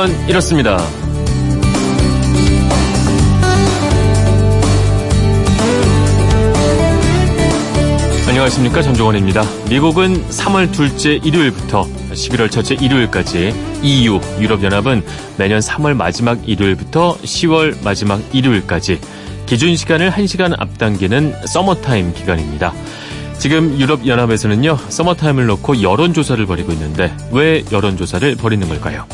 그건 이렇습니다. 안녕하십니까 전종원입니다. 미국은 3월 둘째 일요일부터 11월 첫째 일요일까지 EU 유럽연합은 매년 3월 마지막 일요일부터 10월 마지막 일요일까지 기준 시간을 1시간 앞당기는 서머타임 기간입니다. 지금 유럽연합에서는요 서머타임을 놓고 여론조사를 벌이고 있는데 왜 여론조사를 벌이는 걸까요?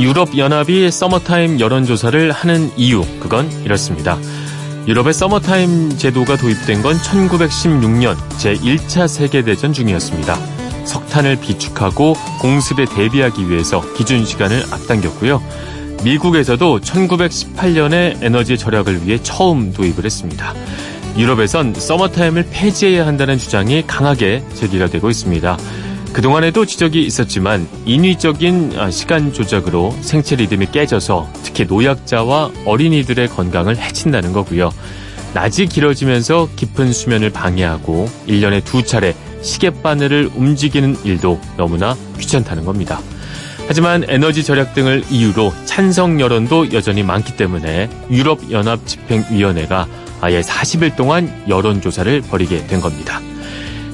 유럽연합이 서머타임 여론조사를 하는 이유, 그건 이렇습니다. 유럽의 서머타임 제도가 도입된 건 1916년 제1차 세계대전 중이었습니다. 석탄을 비축하고 공습에 대비하기 위해서 기준 시간을 앞당겼고요. 미국에서도 1918년에 에너지 절약을 위해 처음 도입을 했습니다. 유럽에선 서머타임을 폐지해야 한다는 주장이 강하게 제기가 되고 있습니다. 그동안에도 지적이 있었지만 인위적인 아, 시간 조작으로 생체 리듬이 깨져서 특히 노약자와 어린이들의 건강을 해친다는 거고요. 낮이 길어지면서 깊은 수면을 방해하고 1년에 두 차례 시계바늘을 움직이는 일도 너무나 귀찮다는 겁니다. 하지만 에너지 절약 등을 이유로 찬성 여론도 여전히 많기 때문에 유럽연합집행위원회가 아예 40일 동안 여론조사를 벌이게 된 겁니다.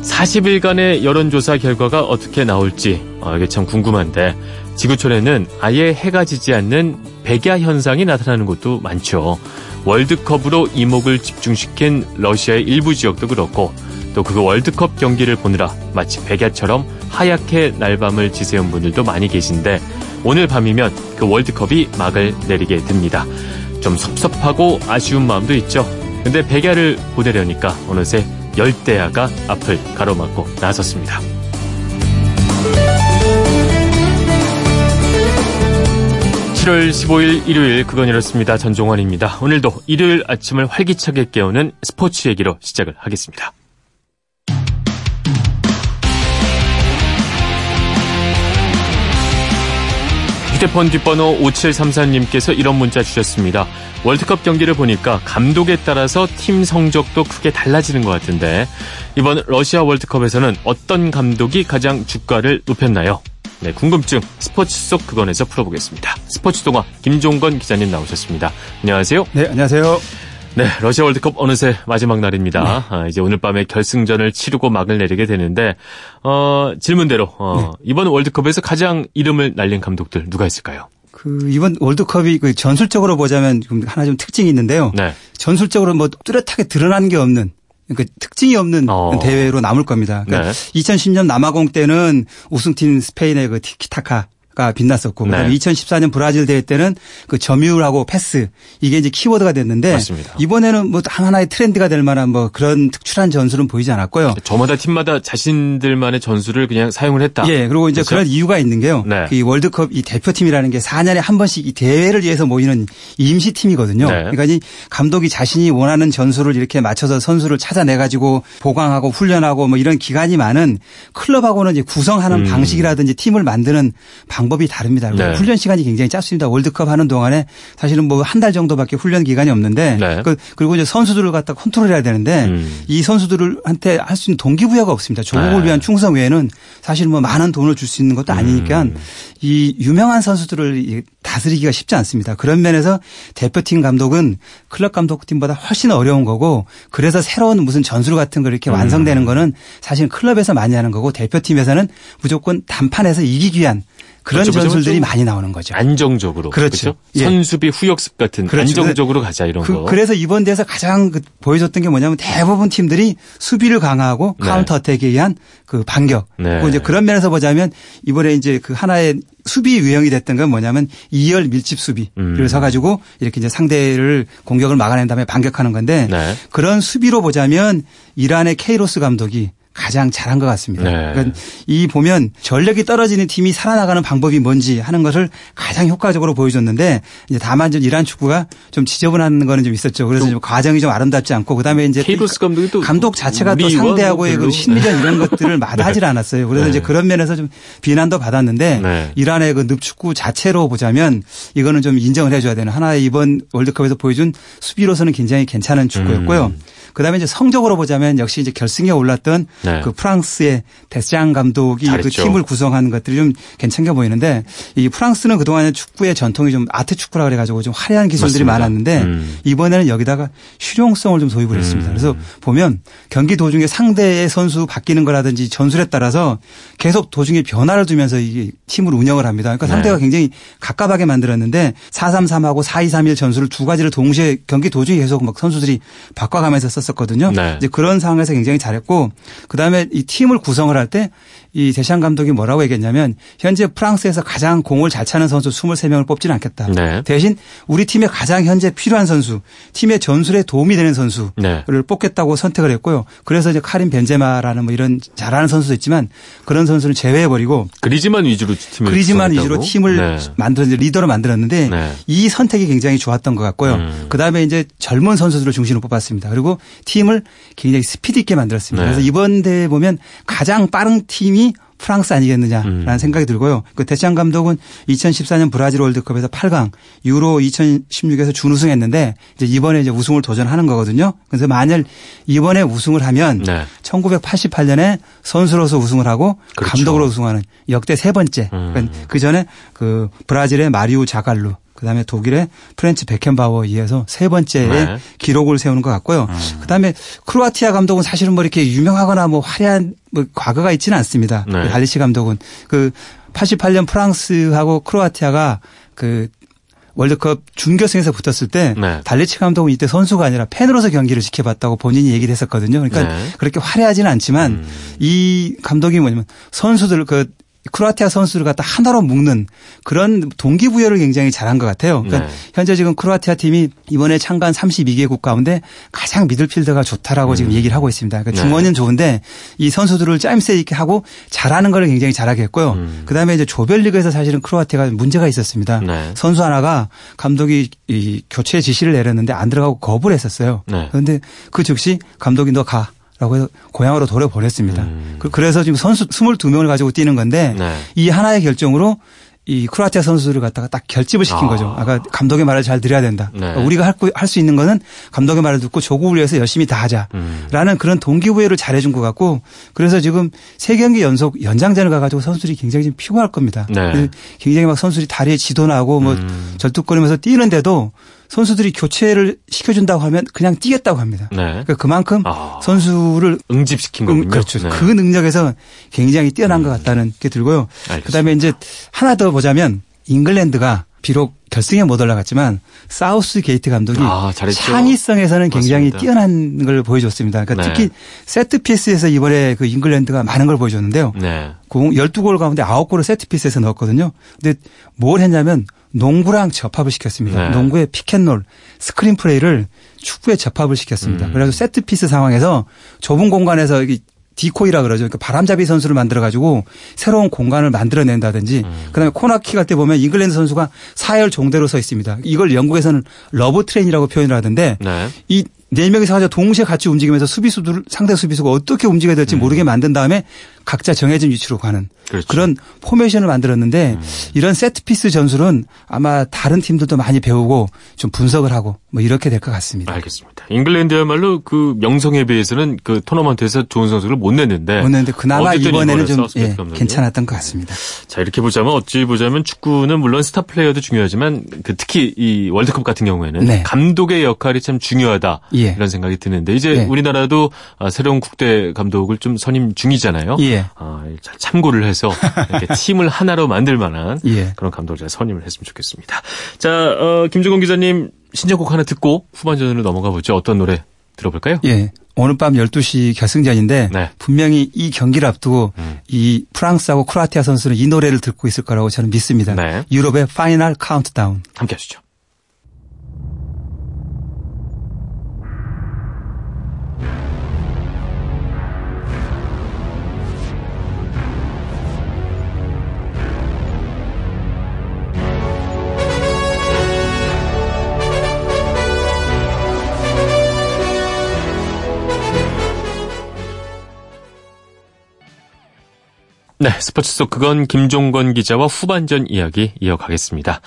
40일간의 여론조사 결과가 어떻게 나올지 어, 이게 참 궁금한데 지구촌에는 아예 해가 지지 않는 백야 현상이 나타나는 곳도 많죠. 월드컵으로 이목을 집중시킨 러시아의 일부 지역도 그렇고 또 그 월드컵 경기를 보느라 마치 백야처럼 하얗게 날밤을 지새운 분들도 많이 계신데 오늘 밤이면 그 월드컵이 막을 내리게 됩니다. 좀 섭섭하고 아쉬운 마음도 있죠. 근데 백야를 보내려니까 어느새 열대야가 앞을 가로막고 나섰습니다. 7월 15일 일요일 그건 이렇습니다. 전종환입니다. 오늘도 일요일 아침을 활기차게 깨우는 스포츠 얘기로 시작을 하겠습니다. 휴대폰 뒷번호 5734님께서 이런 문자 주셨습니다. 월드컵 경기를 보니까 감독에 따라서 팀 성적도 크게 달라지는 것 같은데 이번 러시아 월드컵에서는 어떤 감독이 가장 주가를 높였나요? 네, 궁금증 스포츠 속 그건에서 풀어보겠습니다. 스포츠 동화 김종건 기자님 나오셨습니다. 안녕하세요. 네, 안녕하세요. 네, 러시아 월드컵 어느새 마지막 날입니다. 네. 아, 이제 오늘 밤에 결승전을 치르고 막을 내리게 되는데 어, 질문대로 어, 네. 이번 월드컵에서 가장 이름을 날린 감독들 누가 있을까요? 그 이번 월드컵이 그 전술적으로 보자면 좀 하나 좀 특징이 있는데요. 네. 전술적으로 뭐 뚜렷하게 드러난 게 없는 그러니까 특징이 없는 어. 대회로 남을 겁니다. 그러니까 네. 2010년 남아공 때는 우승팀 스페인의 그 티키타카 가 빛났었고 네. 그다음에 2014년 브라질 대회 때는 그 점유율하고 패스 이게 이제 키워드가 됐는데 맞습니다. 이번에는 뭐 하나의 트렌드가 될 만한 뭐 그런 특출한 전술은 보이지 않았고요. 저마다 팀마다 자신들만의 전술을 그냥 사용을 했다. 예. 그리고 이제 그렇죠? 그런 이유가 있는 게요. 네. 그 월드컵 이 대표팀이라는 게 4년에 한 번씩 이 대회를 위해서 모이는 임시 팀이거든요. 네. 그러니까 이 감독이 자신이 원하는 전술을 이렇게 맞춰서 선수를 찾아내 가지고 보강하고 훈련하고 뭐 이런 기간이 많은 클럽하고는 이제 구성하는 음. 방식이라든지 팀을 만드는 방 방법이 다릅니다. 네. 훈련 시간이 굉장히 짧습니다. 월드컵 하는 동안에 사실은 뭐 한 달 정도밖에 훈련 기간이 없는데 네. 그 그리고 이제 선수들을 갖다 컨트롤해야 되는데 음. 이 선수들한테 할 수 있는 동기부여가 없습니다. 조국을 네. 위한 충성 외에는 사실 뭐 많은 돈을 줄 수 있는 것도 아니니까 음. 이 유명한 선수들을 다스리기가 쉽지 않습니다. 그런 면에서 대표팀 감독은 클럽 감독팀보다 훨씬 어려운 거고 그래서 새로운 무슨 전술 같은 거 이렇게 음. 완성되는 거는 사실 클럽에서 많이 하는 거고 대표팀에서는 무조건 단판에서 이기기 위한 그런 그렇죠. 전술들이 많이 나오는 거죠. 안정적으로. 그렇죠. 그렇죠? 예. 선수비 후역습 같은 그렇죠. 안정적으로 가자 이런 그, 거. 그래서 이번 대회에서 가장 그 보여줬던 게 뭐냐면 대부분 팀들이 수비를 강화하고 네. counter attack에 의한 그 반격. 네. 그리고 이제 그런 면에서 보자면 이번에 이제 그 하나의 수비 유형이 됐던 건 뭐냐면 이열 밀집 수비를 음. 서가지고 이렇게 이제 상대를 공격을 막아낸 다음에 반격하는 건데 네. 그런 수비로 보자면 이란의 케이로스 감독이 가장 잘한 것 같습니다. 네. 그러니까 이 보면 전력이 떨어지는 팀이 살아나가는 방법이 뭔지 하는 것을 가장 효과적으로 보여줬는데 이제 다만 좀 이란 축구가 좀 지저분한 거는 좀 있었죠. 그래서 좀 과정이 좀 아름답지 않고 그다음에 이제 케이블스 감독이 또 감독 자체가 또 상대하고의 그 심리전 이런 것들을 마다하지 네. 않았어요. 그래서 네. 이제 그런 면에서 좀 비난도 받았는데 네. 이란의 그 늪축구 자체로 보자면 이거는 좀 인정을 해줘야 되는 하나의 이번 월드컵에서 보여준 수비로서는 굉장히 괜찮은 축구였고요. 음. 그다음에 이제 성적으로 보자면 역시 이제 결승에 올랐던 네. 그 프랑스의 데스장 감독이 그 잘했죠. 그 팀을 구성하는 것들이 좀 괜찮게 보이는데 이 프랑스는 그동안에 축구의 전통이 좀 아트 축구라 그래 가지고 좀 화려한 기술들이 맞습니다. 많았는데 음. 이번에는 여기다가 실용성을 좀 도입을 했습니다. 음. 그래서 보면 경기 도중에 상대의 선수 바뀌는 거라든지 전술에 따라서 계속 도중에 변화를 두면서 이 팀을 운영을 합니다. 그러니까 네. 상대가 굉장히 갑갑하게 만들었는데 433하고 4231 전술을 두 가지를 동시에 경기 도중에 계속 막 선수들이 바꿔가면서 썼 했었거든요. 네. 이제 그런 상황에서 굉장히 잘했고 그 다음에 이 팀을 구성을 할 때 이 대샹 감독이 뭐라고 얘기했냐면 현재 프랑스에서 가장 공을 잘 차는 선수 23명을 뽑지는 않겠다. 네. 대신 우리 팀에 가장 현재 필요한 선수, 팀의 전술에 도움이 되는 선수를 네. 뽑겠다고 선택을 했고요. 그래서 이제 카린 벤제마라는 뭐 이런 잘하는 선수도 있지만 그런 선수를 제외해 버리고 그리지만 위주로 팀을 그리지만 위주로 팀을 네. 만들어 리더로 만들었는데 네. 이 선택이 굉장히 좋았던 것 같고요. 음. 그다음에 이제 젊은 선수들을 중심으로 뽑았습니다. 그리고 팀을 굉장히 스피드 있게 만들었습니다. 네. 그래서 이번 대회 보면 가장 빠른 팀이 프랑스 아니겠느냐라는 음. 생각이 들고요. 그 대창 감독은 2014년 브라질 월드컵에서 8강, 유로 2016에서 준우승했는데 이제 이번에 이제 우승을 도전하는 거거든요. 그래서 만일 이번에 우승을 하면 네. 1988년에 선수로서 우승을 하고 그렇죠. 감독으로 우승하는 역대 세 번째. 음. 그러니까 그 전에 그 브라질의 마리우 자갈루 그다음에 독일의 프란츠 베켄바워에 의해서 세 번째의 네. 기록을 세우는 것 같고요. 음. 그다음에 크로아티아 감독은 사실은 뭐 이렇게 유명하거나 뭐 화려한 뭐 과거가 있지는 않습니다. 네. 그 달리시 감독은 그 88년 프랑스하고 크로아티아가 그 월드컵 준결승에서 붙었을 때 네. 달리치 감독은 이때 선수가 아니라 팬으로서 경기를 지켜봤다고 본인이 얘기를 했었거든요. 그러니까 네. 그렇게 화려하지는 않지만 음. 이 감독이 뭐냐면 선수들 그 크로아티아 선수를 갖다 하나로 묶는 그런 동기부여를 굉장히 잘한 것 같아요. 그러니까 네. 현재 지금 크로아티아 팀이 이번에 참가한 32개국 가운데 가장 미들필더가 좋다라고 음. 지금 얘기를 하고 있습니다. 그러니까 네. 중원은 좋은데 이 선수들을 짜임새 있게 하고 잘하는 걸 굉장히 잘하게 했고요. 음. 그다음에 이제 조별리그에서 사실은 크로아티아가 문제가 있었습니다. 네. 선수 하나가 감독이 이 교체 지시를 내렸는데 안 들어가고 거부를 했었어요. 네. 그런데 그 즉시 감독이 너 가. 라고 해서 고향으로 돌아버렸습니다. 음. 그, 그래서 지금 선수 22명을 가지고 뛰는 건데 네. 이 하나의 결정으로 이 크로아티아 선수들을 갖다가 딱 결집을 시킨 아. 거죠. 아까 감독의 말을 잘 들어야 된다. 네. 그러니까 우리가 할수 있는 거는 감독의 말을 듣고 조국을 위해서 열심히 다 하자라는 음. 그런 동기부여를 잘해준 것 같고 그래서 지금 세 경기 연속 연장전을 가가지고 선수들이 굉장히 좀 피곤할 겁니다. 네. 굉장히 막 선수들이 다리에 지도 나고 뭐 음. 절뚝거리면서 뛰는데도 선수들이 교체를 시켜준다고 하면 그냥 뛰겠다고 합니다. 네. 그러니까 그만큼 아, 선수를 응집시킨 거군요. 그렇죠. 네. 그 능력에서 굉장히 뛰어난 음. 것 같다는 게 들고요. 알겠습니다. 그다음에 이제 하나 더 보자면 잉글랜드가 비록 결승에 못 올라갔지만 사우스게이트 감독이 아, 창의성에서는 굉장히 맞습니다. 뛰어난 걸 보여줬습니다. 그러니까 네. 특히 set piece에서 이번에 그 잉글랜드가 많은 걸 보여줬는데요. 네. 12골 가운데 9골을 set piece에서 넣었거든요. 근데 뭘 했냐면 농구랑 접합을 시켰습니다. 네. 농구의 pick and roll, 스크린 플레이를 축구에 접합을 시켰습니다. 음. 그래서 set piece 상황에서 좁은 공간에서 decoy라 그러죠. 그러니까 바람잡이 선수를 만들어 가지고 새로운 공간을 만들어낸다든지 음. 그다음에 코너킥 할 때 보면 잉글랜드 선수가 사열 종대로 서 있습니다. 이걸 영국에서는 love train이라고 표현을 하던데 네. 이네 명이서 가지고 동시에 같이 움직이면서 수비수들 상대 수비수가 어떻게 움직여야 될지 음. 모르게 만든 다음에 각자 정해진 위치로 가는 그렇죠. 그런 포메이션을 만들었는데 음. 이런 set piece 전술은 아마 다른 팀들도 많이 배우고 좀 분석을 하고 뭐 이렇게 될 것 같습니다. 알겠습니다. 잉글랜드야말로 그 명성에 비해서는 그 토너먼트에서 좋은 선수를 못 냈는데 못 냈는데 그나마 이번에는 좀 예, 괜찮았던 것 같습니다. 자 이렇게 보자면 어찌 보자면 축구는 물론 스타 플레이어도 중요하지만 그 특히 이 월드컵 같은 경우에는 네. 감독의 역할이 참 중요하다. 예. 이런 생각이 드는데 이제 예. 우리나라도 아, 새로운 국대 감독을 좀 선임 중이잖아요. 예. 아, 잘 참고를 해서 이렇게 팀을 하나로 만들 만한 예. 그런 감독을 잘 선임을 했으면 좋겠습니다. 자, 어, 김종건 기자님 신청곡 하나 듣고 후반전으로 넘어가 보죠. 어떤 노래 들어볼까요? 예. 오늘 밤 12시 결승전인데 네. 분명히 이 경기를 앞두고 음. 이 프랑스하고 크로아티아 선수는 이 노래를 듣고 있을 거라고 저는 믿습니다. 네. 유럽의 Final Countdown. 함께 하시죠. 네, 스포츠 속 그건 김종건 기자와 후반전 이야기 이어가겠습니다.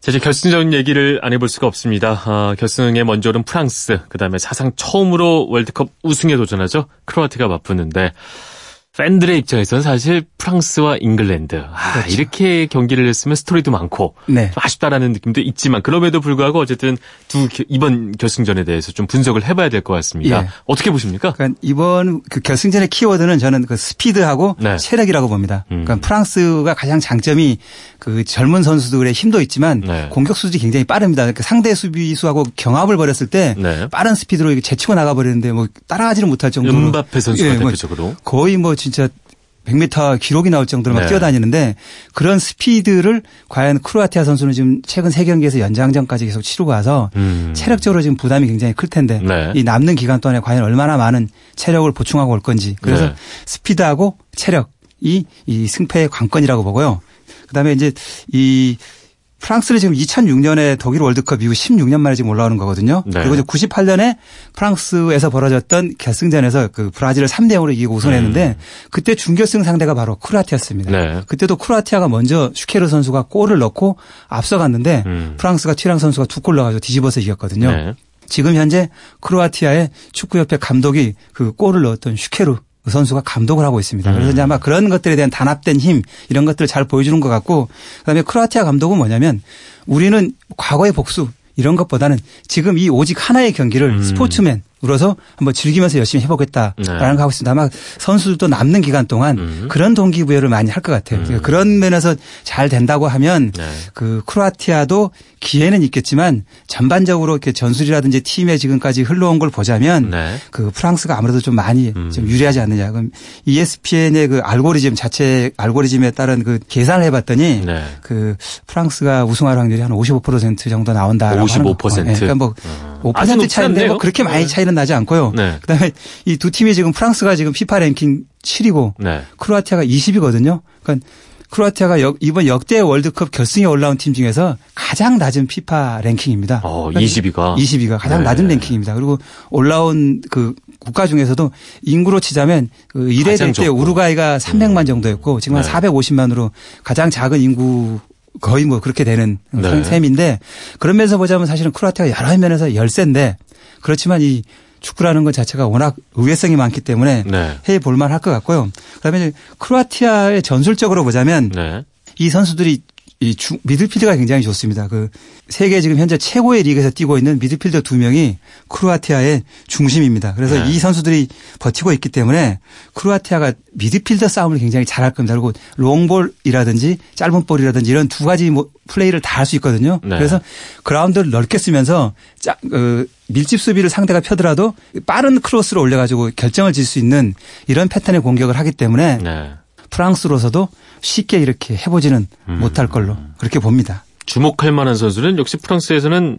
자, 이제 결승전 얘기를 안 해볼 수가 없습니다. 아, 결승에 먼저 오른 프랑스, 그 다음에 사상 처음으로 월드컵 우승에 도전하죠. 크로아티아가 맞붙는데 팬들의 입장에서는 사실 프랑스와 잉글랜드 아, 그렇죠. 이렇게 경기를 했으면 스토리도 많고 네. 좀 아쉽다라는 느낌도 있지만 그럼에도 불구하고 어쨌든 두 이번 결승전에 대해서 좀 분석을 해봐야 될 것 같습니다. 예. 어떻게 보십니까? 그러니까 이번 그 결승전의 키워드는 저는 그 스피드하고 네. 체력이라고 봅니다. 음. 그러니까 프랑스가 가장 장점이 그 젊은 선수들의 힘도 있지만 네. 공격 수준이 굉장히 빠릅니다. 그러니까 상대 수비수하고 경합을 벌였을 때 네. 빠른 스피드로 제치고 나가 버리는데 뭐 따라가지는 못할 정도로 음바페 선수가 예, 뭐 대표적으로 거의 뭐 진짜 100m 기록이 나올 정도로 막 네. 뛰어다니는데 그런 스피드를 과연 크로아티아 선수는 지금 최근 세 경기에서 연장전까지 계속 치르고 와서 음. 체력적으로 지금 부담이 굉장히 클 텐데 네. 이 남는 기간 동안에 과연 얼마나 많은 체력을 보충하고 올 건지 그래서 네. 스피드하고 체력이 이 승패의 관건이라고 보고요. 그다음에 이제 이 프랑스를 지금 2006년에 독일 월드컵 이후 16년 만에 지금 올라오는 거거든요. 네. 그리고 이제 98년에 프랑스에서 벌어졌던 결승전에서 그 브라질을 3대 0으로 이기고 우승했는데 음. 그때 준결승 상대가 바로 크로아티아였습니다. 네. 그때도 크로아티아가 먼저 슈케르 선수가 골을 넣고 앞서갔는데 음. 프랑스가 튀랑 선수가 두 골 넣어가지고 뒤집어서 이겼거든요. 네. 지금 현재 크로아티아의 축구협회 감독이 그 골을 넣었던 슈케르 그 선수가 감독을 하고 있습니다. 그래서 이제 음. 아마 그런 것들에 대한 단합된 힘 이런 것들을 잘 보여주는 것 같고 그다음에 크로아티아 감독은 뭐냐면 우리는 과거의 복수 이런 것보다는 지금 이 오직 하나의 경기를 음. 스포츠맨 으로서 한번 즐기면서 열심히 해보겠다라는 네. 거 하고 있습니다. 아마 선수들도 남는 기간 동안 음. 그런 동기부여를 많이 할 것 같아요. 음. 그런 면에서 잘 된다고 하면 네. 그 크로아티아도 기회는 있겠지만 전반적으로 이렇게 전술이라든지 팀에 지금까지 흘러온 걸 보자면 네. 그 프랑스가 아무래도 좀 많이 음. 좀 유리하지 않느냐. 그럼 ESPN의 그 알고리즘 자체 알고리즘에 따른 그 계산을 해봤더니 네. 그 프랑스가 우승할 확률이 한 55% 정도 나온다라고 55%. 하는 거. 네. 그러니까 뭐 어. 5% 차인데 뭐 그렇게 많이 차이 차이는 나지 않고요. 네. 그다음에 이 두 팀이 지금 프랑스가 지금 피파 랭킹 7이고 네. 크로아티아가 20이거든요. 그러니까 크로아티아가 역, 이번 역대 월드컵 결승에 올라온 팀 중에서 가장 낮은 피파 랭킹입니다. 어, 20위가 20위가 가장 네. 낮은 랭킹입니다. 그리고 올라온 그 국가 중에서도 인구로 치자면 그 1회 될때 우루과이가 300만 음. 정도였고 지금 한 450만으로 가장 작은 인구 거의 뭐 그렇게 되는 네. 셈인데 그런 면에서 보자면 사실은 크로아티아가 여러 면에서 열세인데 그렇지만 이 축구라는 것 자체가 워낙 의외성이 많기 때문에 네. 해 볼만 할 것 같고요. 그다음에 크로아티아의 전술적으로 보자면 네. 이 선수들이 이 주, 미들필드가 굉장히 좋습니다. 그 세계 지금 현재 최고의 리그에서 뛰고 있는 미드필더 두 명이 크로아티아의 중심입니다. 그래서 네. 이 선수들이 버티고 있기 때문에 크로아티아가 미드필더 싸움을 굉장히 잘할 겁니다. 그리고 long ball이라든지 짧은 볼이라든지 이런 두 가지 뭐 플레이를 다 할 수 있거든요. 네. 그래서 그라운드를 넓게 쓰면서 짜, 어, 밀집 수비를 상대가 펴더라도 빠른 크로스를 올려가지고 결정을 질 수 있는 이런 패턴의 공격을 하기 때문에 네. 프랑스로서도 쉽게 이렇게 해보지는 음. 못할 걸로 그렇게 봅니다. 주목할 만한 선수는 역시 프랑스에서는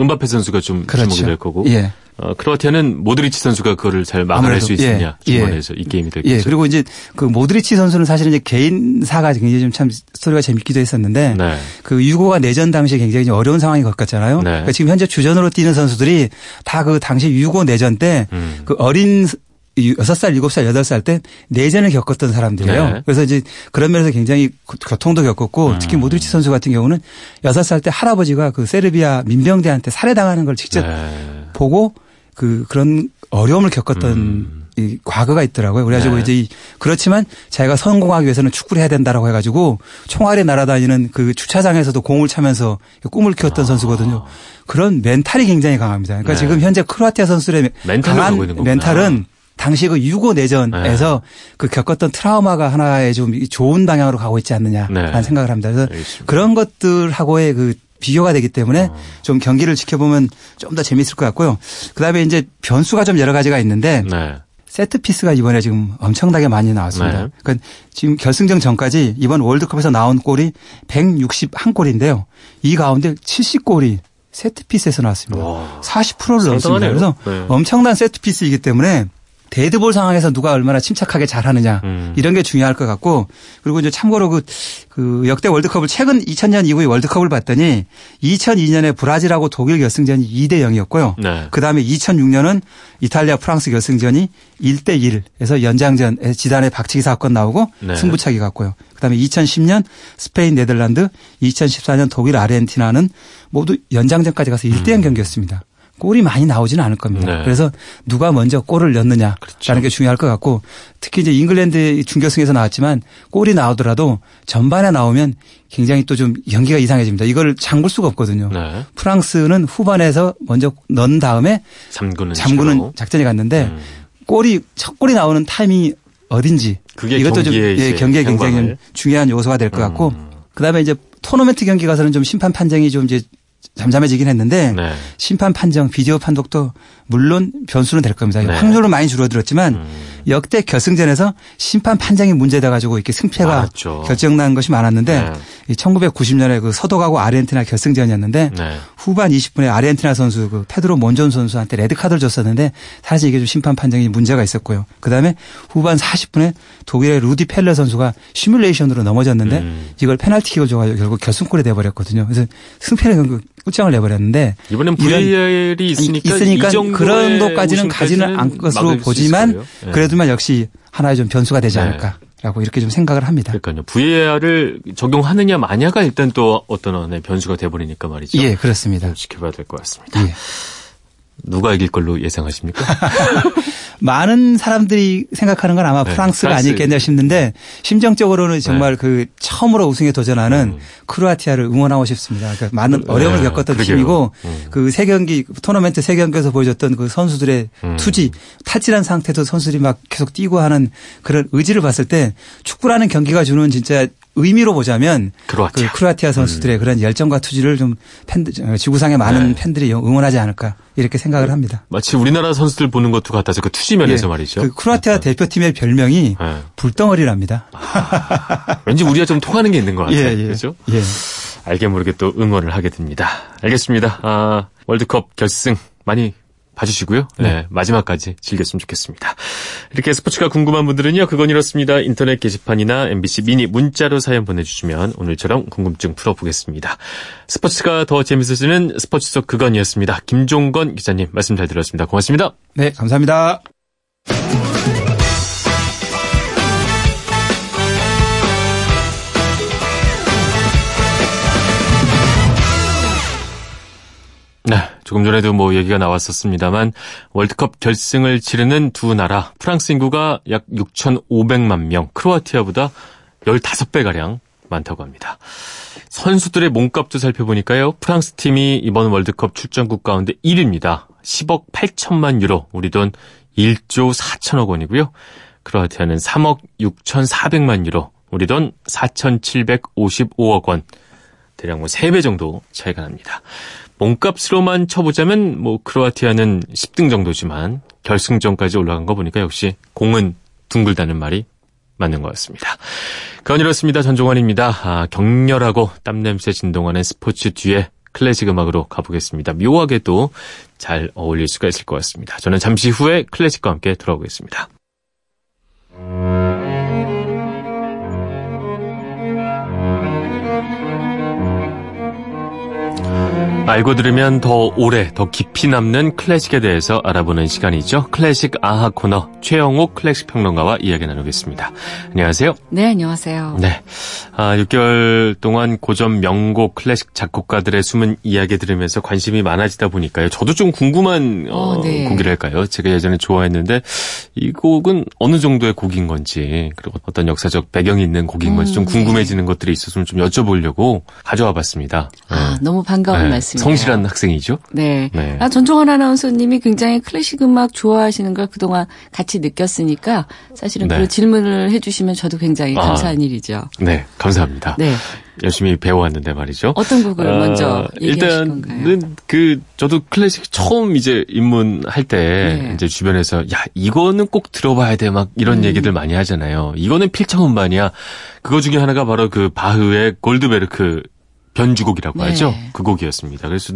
은바페 선수가 좀 그렇죠. 주목이 될 거고. 예. 어, 크로아티아는 모드리치 선수가 그거를 잘 막아낼 수 있느냐 예. 중원에서 예. 이 게임이 되겠죠. 예. 그리고 이제 그 모드리치 선수는 사실은 이제 개인사가 굉장히 좀 참 스토리가 재밌기도 했었는데 네. 그 유고가 내전 당시에 굉장히 어려운 상황이 겪었잖아요. 네. 그러니까 지금 현재 주전으로 뛰는 선수들이 다 그 당시 유고 내전 때그 음. 어린 6살, 7살, 8살 때 내전을 겪었던 사람들이에요. 네. 그래서 이제 그런 면에서 굉장히 교통도 겪었고 음. 특히 모드리치 선수 같은 경우는 6살 때 할아버지가 그 세르비아 민병대한테 살해당하는 걸 직접 네. 보고 그 그런 어려움을 겪었던 음. 이 과거가 있더라고요. 그래가지고 네. 이제 그렇지만 자기가 성공하기 위해서는 축구를 해야 된다라고 해가지고 총알에 날아다니는 그 주차장에서도 공을 차면서 꿈을 키웠던 아. 선수거든요. 그런 mental이 굉장히 강합니다. 그러니까 네. 지금 현재 크로아티아 선수들의 강한 mental은 당시 그 유고 내전에서 네. 그 겪었던 트라우마가 하나의 좀 좋은 방향으로 가고 있지 않느냐라는 네. 생각을 합니다. 그래서 알겠습니다. 그런 것들하고의 그 비교가 되기 때문에 어. 좀 경기를 지켜보면 좀 더 재미있을 것 같고요. 그다음에 이제 변수가 좀 여러 가지가 있는데 네. set piece가 이번에 지금 엄청나게 많이 나왔습니다. 네. 그러니까 지금 결승전 전까지 이번 월드컵에서 나온 골이 161골인데요. 이 가운데 70골이 set piece에서 나왔습니다. 와. 40%를 넘습니다. 그래서 네. 엄청난 set piece이기 때문에 데드볼 상황에서 누가 얼마나 침착하게 잘하느냐 음. 이런 게 중요할 것 같고 그리고 이제 참고로 그, 그 역대 월드컵을 최근 2000년 이후의 월드컵을 봤더니 2002년에 브라질하고 독일 결승전이 2대 0이었고요. 네. 그 다음에 2006년은 이탈리아 프랑스 결승전이 1대 1에서 연장전 지단의 박치기 사건 나오고 네. 승부차기 갔고요. 그다음에 2010년 스페인 네덜란드, 2014년 독일 아르헨티나는 모두 연장전까지 가서 1대 0 음. 경기였습니다. 골이 많이 나오지는 않을 겁니다. 네. 그래서 누가 먼저 골을 넣느냐라는 그렇죠. 게 중요할 것 같고 특히 이제 잉글랜드 중결승에서 나왔지만 골이 나오더라도 전반에 나오면 굉장히 또 좀 연기가 이상해집니다. 이걸 잠글 수가 없거든요. 네. 프랑스는 후반에서 먼저 넣은 다음에 잠그는, 잠그는 작전이 갔는데 음. 골이 첫 골이 나오는 타이밍이 어딘지 이것도 좀 예, 경기에 굉장히 중요한 요소가 될 것 같고 음. 그다음에 이제 토너먼트 경기 가서는 좀 심판 판정이 좀 이제 잠잠해지긴 했는데 네. 심판 판정, 비디오 판독도 물론 변수는 될 겁니다. 네. 확률은 많이 줄어들었지만 음. 역대 결승전에서 심판 판정이 문제돼 가지고 이렇게 승패가 많았죠. 결정난 것이 많았는데 네. 1990년에 그 서독하고 아르헨티나 결승전이었는데 네. 후반 20분에 아르헨티나 선수 그 페드로 몬존 선수한테 레드 카드를 줬었는데 사실 이게 좀 심판 판정이 문제가 있었고요. 그다음에 후반 40분에 독일의 루디 펠러 선수가 시뮬레이션으로 넘어졌는데 음. 이걸 페널티킥을 줘가지고 결국 결승골이 돼버렸거든요. 그래서 승패를 결국 끝장을 내버렸는데 이번엔 VAR이 있으니까, 있으니까 그런 것까지는 가지는 않을 것으로 보지만 네. 그래도만 역시 하나의 좀 변수가 되지 네. 않을까. 라고 이렇게 좀 생각을 합니다. 그러니까요. VAR을 적용하느냐 마냐가 일단 또 어떤 변수가 돼버리니까 말이죠. 예, 그렇습니다. 지켜봐야 될 것 같습니다. 예. 누가 이길 걸로 예상하십니까? 많은 사람들이 생각하는 건 아마 네, 프랑스가 프랑스. 아니겠냐 싶는데 심정적으로는 정말 네. 그 처음으로 우승에 도전하는 음. 크로아티아를 응원하고 싶습니다. 그러니까 많은 네. 어려움을 겪었던 그러게요. 팀이고 음. 그세 경기 토너먼트 세 경기에서 보여줬던 그 선수들의 음. 투지 탈진한 상태도 선수들이 막 계속 뛰고 하는 그런 의지를 봤을 때 축구라는 경기가 주는 진짜 의미로 보자면 크로아티아, 그 크로아티아 선수들의 음. 그런 열정과 투지를 좀 팬들 지구상의 많은 네. 팬들이 응원하지 않을까 이렇게 생각을 네. 합니다. 마치 우리나라 선수들 보는 것도 같아서 그 투지 면에서 예. 말이죠. 그 크로아티아 네. 대표팀의 별명이 네. 불덩어리랍니다. 아, 왠지 우리가 좀 통하는 게 있는 것 같아요. 예, 예. 그렇죠? 예. 알게 모르게 또 응원을 하게 됩니다. 알겠습니다. 아, 월드컵 결승 많이 봐주시고요. 네. 네. 마지막까지 즐겼으면 좋겠습니다. 이렇게 스포츠가 궁금한 분들은요. 그건 이렇습니다. 인터넷 게시판이나 MBC 미니 문자로 사연 보내주시면 오늘처럼 궁금증 풀어보겠습니다. 스포츠가 더 재밌어지는 스포츠 속 그건이었습니다. 김종건 기자님 말씀 잘 들었습니다. 고맙습니다. 네, 감사합니다. 네. 조금 전에도 뭐 얘기가 나왔었습니다만 월드컵 결승을 치르는 두 나라 프랑스 인구가 약 6,500만 명, 크로아티아보다 15배가량 많다고 합니다. 선수들의 몸값도 살펴보니까요. 프랑스 팀이 이번 월드컵 출전국 가운데 1위입니다. 10억 8천만 유로, 우리 돈 1조 4천억 원이고요. 크로아티아는 3억 6천4백만 유로, 우리 돈 4,755억 원. 대략 뭐 3배 정도 차이가 납니다. 몸값으로만 쳐보자면 뭐 크로아티아는 10등 정도지만 결승전까지 올라간 거 보니까 역시 공은 둥글다는 말이 맞는 것 같습니다. 그건 이렇습니다. 전종환입니다. 아, 격렬하고 땀냄새 진동하는 스포츠 뒤에 클래식 음악으로 가보겠습니다. 묘하게도 잘 어울릴 수가 있을 것 같습니다. 저는 잠시 후에 클래식과 함께 돌아오겠습니다. 알고 들으면 더 오래, 더 깊이 남는 클래식에 대해서 알아보는 시간이죠. 클래식 아하 코너 최영욱 클래식 평론가와 이야기 나누겠습니다. 안녕하세요. 네, 안녕하세요. 네. 아, 6개월 동안 고전 명곡 클래식 작곡가들의 숨은 이야기 들으면서 관심이 많아지다 보니까요. 저도 좀 궁금한 어, 어, 네. 곡이랄까요. 제가 예전에 좋아했는데 이 곡은 어느 정도의 곡인 건지 그리고 어떤 역사적 배경이 있는 곡인 건지 좀 음, 궁금해지는 네. 것들이 있었으면 좀 여쭤보려고 가져와 봤습니다. 아, 네. 너무 반가운 네. 말씀. 성실한 학생이죠. 네. 네. 아, 전종환 아나운서님이 굉장히 클래식 음악 좋아하시는 걸 그동안 같이 느꼈으니까 사실은 네. 그런 질문을 해주시면 저도 굉장히 아, 감사한 아, 일이죠. 네, 감사합니다. 네. 열심히 배워왔는데 말이죠. 어떤 곡을 아, 먼저 일단은 건가요? 그 저도 클래식 처음 이제 입문할 때 네. 이제 주변에서 야 이거는 꼭 들어봐야 돼 막 이런 음. 얘기들 많이 하잖아요. 이거는 필청 음반이야. 그거 중에 하나가 바로 그 바흐의 골드베르크 변주곡이라고 네. 하죠. 그 곡이었습니다. 그래서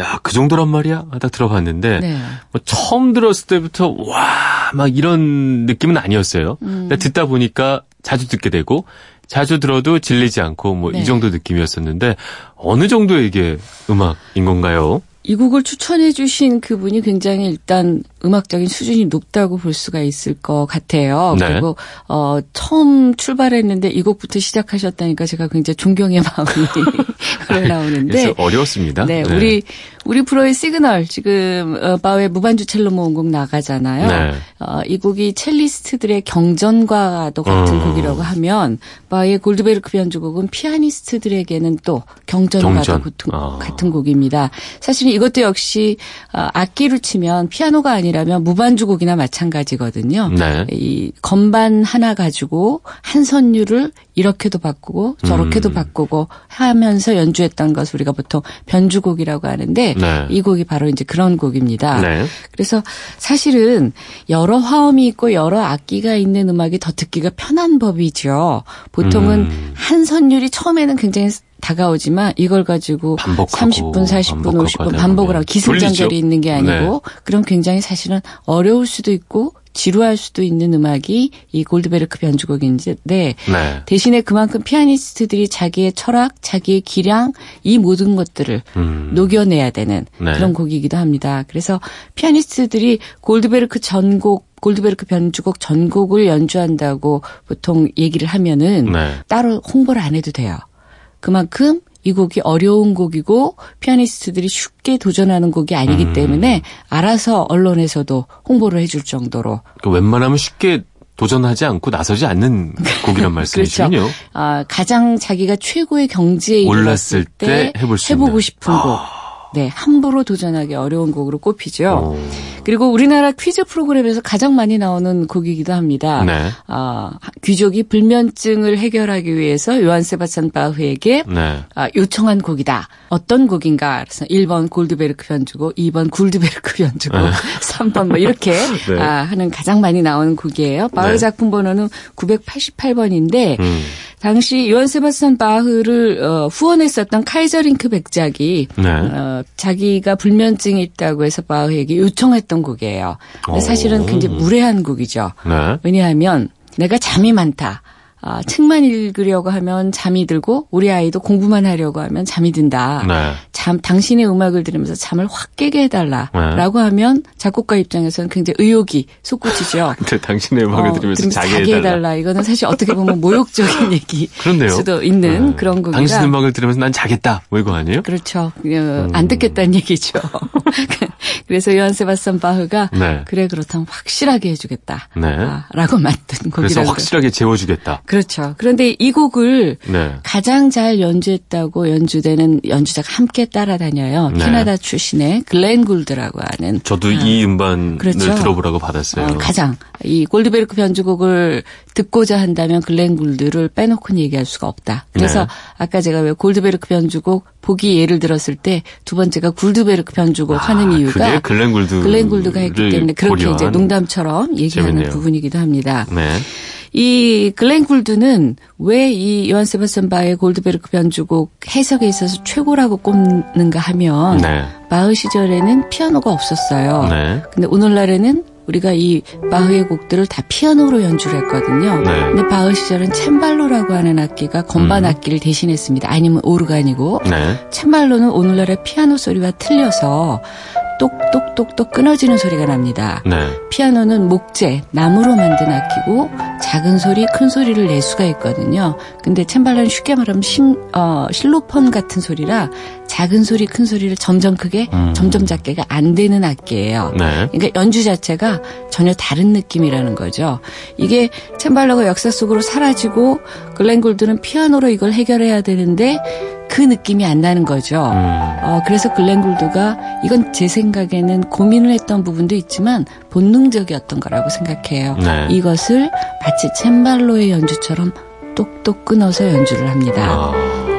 야, 그 정도란 말이야? 하다 들어봤는데 네. 뭐 처음 들었을 때부터 와, 막 이런 느낌은 아니었어요. 음. 근데 듣다 보니까 자주 듣게 되고 자주 들어도 질리지 않고 뭐이 네. 정도 느낌이었었는데 어느 정도의 이게 음악인 건가요? 이 곡을 추천해 주신 그분이 굉장히 일단 음악적인 수준이 높다고 볼 수가 있을 것 같아요. 네. 그리고 어 처음 출발했는데 이 곡부터 시작하셨다니까 제가 굉장히 존경의 마음이 흘러나오는데 어려웠습니다. 네, 네, 우리 우리 프로의 시그널 지금 어, 바흐의 무반주 첼로 모음곡 나가잖아요. 네. 어, 이 곡이 첼리스트들의 경전과도 같은 음. 곡이라고 하면 바흐의 골드베르크 변주곡은 피아니스트들에게는 또 경전과도 경전. 같은, 어. 같은 곡입니다. 사실 이것도 역시 어, 악기로 치면 피아노가 아니라면 무반주곡이나 마찬가지거든요. 네. 이 건반 하나 가지고 한 선율을 이렇게도 바꾸고 저렇게도 음. 바꾸고 하면서 연주했던 것을 우리가 보통 변주곡이라고 하는데 네. 이 곡이 바로 이제 그런 곡입니다. 네. 그래서 사실은 여러 화음이 있고 여러 악기가 있는 음악이 더 듣기가 편한 법이죠. 보통은 음. 한 선율이 처음에는 굉장히 다가오지만 이걸 가지고 반복하고, 30분, 40분, 50분 반복을 하고 기승전결이 있는 게 아니고 네. 그럼 굉장히 사실은 어려울 수도 있고 지루할 수도 있는 음악이 이 골드베르크 변주곡인데 네. 대신에 그만큼 피아니스트들이 자기의 철학, 자기의 기량 이 모든 것들을 음. 녹여내야 되는 네. 그런 곡이기도 합니다. 그래서 피아니스트들이 골드베르크 전곡 골드베르크 변주곡 전곡을 연주한다고 보통 얘기를 하면은 네. 따로 홍보를 안 해도 돼요. 그만큼 이 곡이 어려운 곡이고 피아니스트들이 쉽게 도전하는 곡이 아니기 음. 때문에 알아서 언론에서도 홍보를 해줄 정도로. 그러니까 웬만하면 쉽게 도전하지 않고 나서지 않는 곡이란 말씀이시군요. 그렇죠. 아, 가장 자기가 최고의 경지에 올랐을 때, 때 해볼 해보고 싶은 곡. 아. 네, 함부로 도전하기 어려운 곡으로 꼽히죠. 오. 그리고 우리나라 퀴즈 프로그램에서 가장 많이 나오는 곡이기도 합니다. 네. 아, 귀족이 불면증을 해결하기 위해서 요한 세바스찬 바흐에게 네. 아, 요청한 곡이다. 어떤 곡인가? 그래서 1번 골드베르크 변주곡, 2번 굴드베르크 변주곡, 네. 3번 뭐 이렇게 네. 아, 하는 가장 많이 나오는 곡이에요. 바흐 네. 작품 번호는 988번인데 음. 당시 요한 세바스찬 바흐를 어, 후원했었던 카이저링크 백작이 네. 어, 자기가 불면증이 있다고 해서 바흐에게 요청했던 곡이에요. 근데 사실은 굉장히 무례한 곡이죠. 네. 왜냐하면 내가 잠이 많다. 아, 책만 읽으려고 하면 잠이 들고 우리 아이도 공부만 하려고 하면 잠이 든다. 네. 잠 당신의 음악을 들으면서 잠을 확 깨게 해달라라고 네. 하면 작곡가 입장에서는 굉장히 의욕이 솟구치죠. 근데 당신의 음악을 어, 들으면서 자게, 자게 해달라. 해달라. 이거는 사실 어떻게 보면 모욕적인 얘기. 그런데요. 수도 있는 네. 그런 곡이라. 당신 음악을 들으면서 난 자겠다. 뭐 이거 아니에요? 그렇죠. 어, 음. 안 듣겠다는 얘기죠. 그래서 요한 세바스찬 바흐가 네. 그래 그렇다면 확실하게 해주겠다. 네. 아, 라고 만든 곡이라고. 그래서 확실하게 재워주겠다. 그 렇죠. 그런데 이 곡을 네. 가장 잘 연주했다고 연주되는 연주자가 함께 따라다녀요. 네. 캐나다 출신의 글렌 굴드라고 하는. 저도 아, 이 음반을 그렇죠. 들어보라고 받았어요. 어, 가장 이 골드베르크 변주곡을 듣고자 한다면 글렌 굴드를 빼놓고는 얘기할 수가 없다. 그래서 네. 아까 제가 왜 골드베르크 변주곡 보기 예를 들었을 때 두 번째가 굴드베르크 변주곡 아, 하는 이유가 글렌 굴드 글렌 굴드가 했기 때문에 그렇게. 이제 농담처럼 얘기하는. 부분이기도 합니다. 네. 이 글렌 굴드는 왜 이 요한 세바스찬 바의 골드베르크 변주곡 해석에 있어서 최고라고 꼽는가 하면 네. 바흐 시절에는 피아노가 없었어요. 네. 근데 오늘날에는 우리가 이 바흐의 곡들을 다 피아노로 연주를 했거든요. 네. 근데 바흐 시절은 챔발로라고 하는 악기가 건반 음. 악기를 대신했습니다. 아니면 오르간이고 네. 챔발로는 오늘날의 피아노 소리와 틀려서 똑똑똑똑 끊어지는 소리가 납니다. 네. 피아노는 목재, 나무로 만든 악기고 작은 소리, 큰 소리를 낼 수가 있거든요. 근데 챔발로는 쉽게 말하면 심, 어, 실로폰 같은 소리라 작은 소리, 큰 소리를 점점 크게, 음. 점점 작게가 안 되는 악기예요. 네. 그러니까 연주 자체가 전혀 다른 느낌이라는 거죠. 이게 챔발로가 역사 속으로 사라지고 글렌 골드는 피아노로 이걸 해결해야 되는데 그 느낌이 안 나는 거죠. 음. 어, 그래서 글렌 골드가 이건 제 생각에는 고민을 했던 부분도 있지만 본능적이었던 거라고 생각해요. 네. 이것을 마치 챔발로의 연주처럼 똑똑 끊어서 연주를 합니다. 아.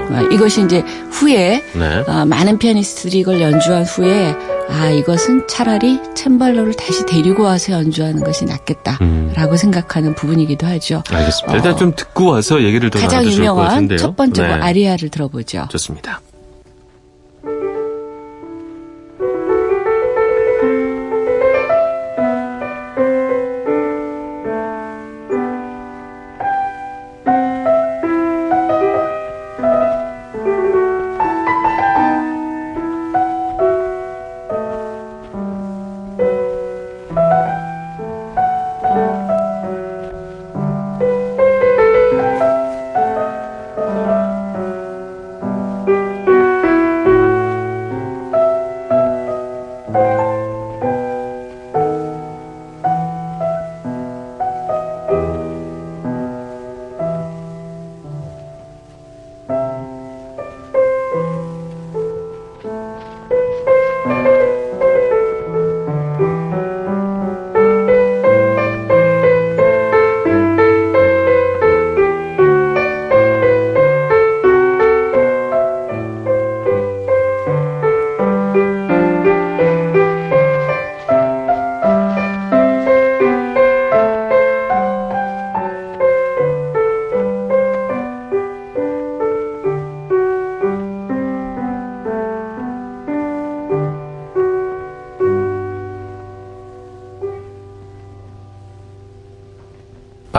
어, 이것이 이제 후에 네. 어, 많은 피아니스트들이 이걸 연주한 후에 아 이것은 차라리 챔발로를 다시 데리고 와서 연주하는 것이 낫겠다라고 음. 생각하는 부분이기도 하죠. 알겠습니다. 일단 어, 좀 듣고 와서 얘기를 더 가장 유명한 첫 번째 네. 아리아를 들어보죠. 좋습니다.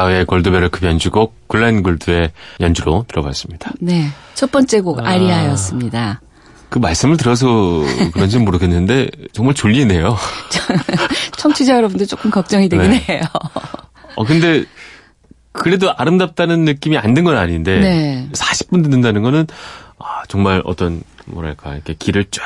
바흐의 골드베르크 변주곡 글렌 굴드의 연주로 들어봤습니다. 네. 첫 번째 곡 아... 아리아였습니다. 그 말씀을 들어서 그런지는 모르겠는데 정말 졸리네요. 청취자 여러분들 조금 걱정이 되긴 네. 해요. 어 근데 그래도 아름답다는 느낌이 안 든 건 아닌데 네. 40분 듣는다는 거는 아, 정말 어떤 뭐랄까 이렇게 길을 쫙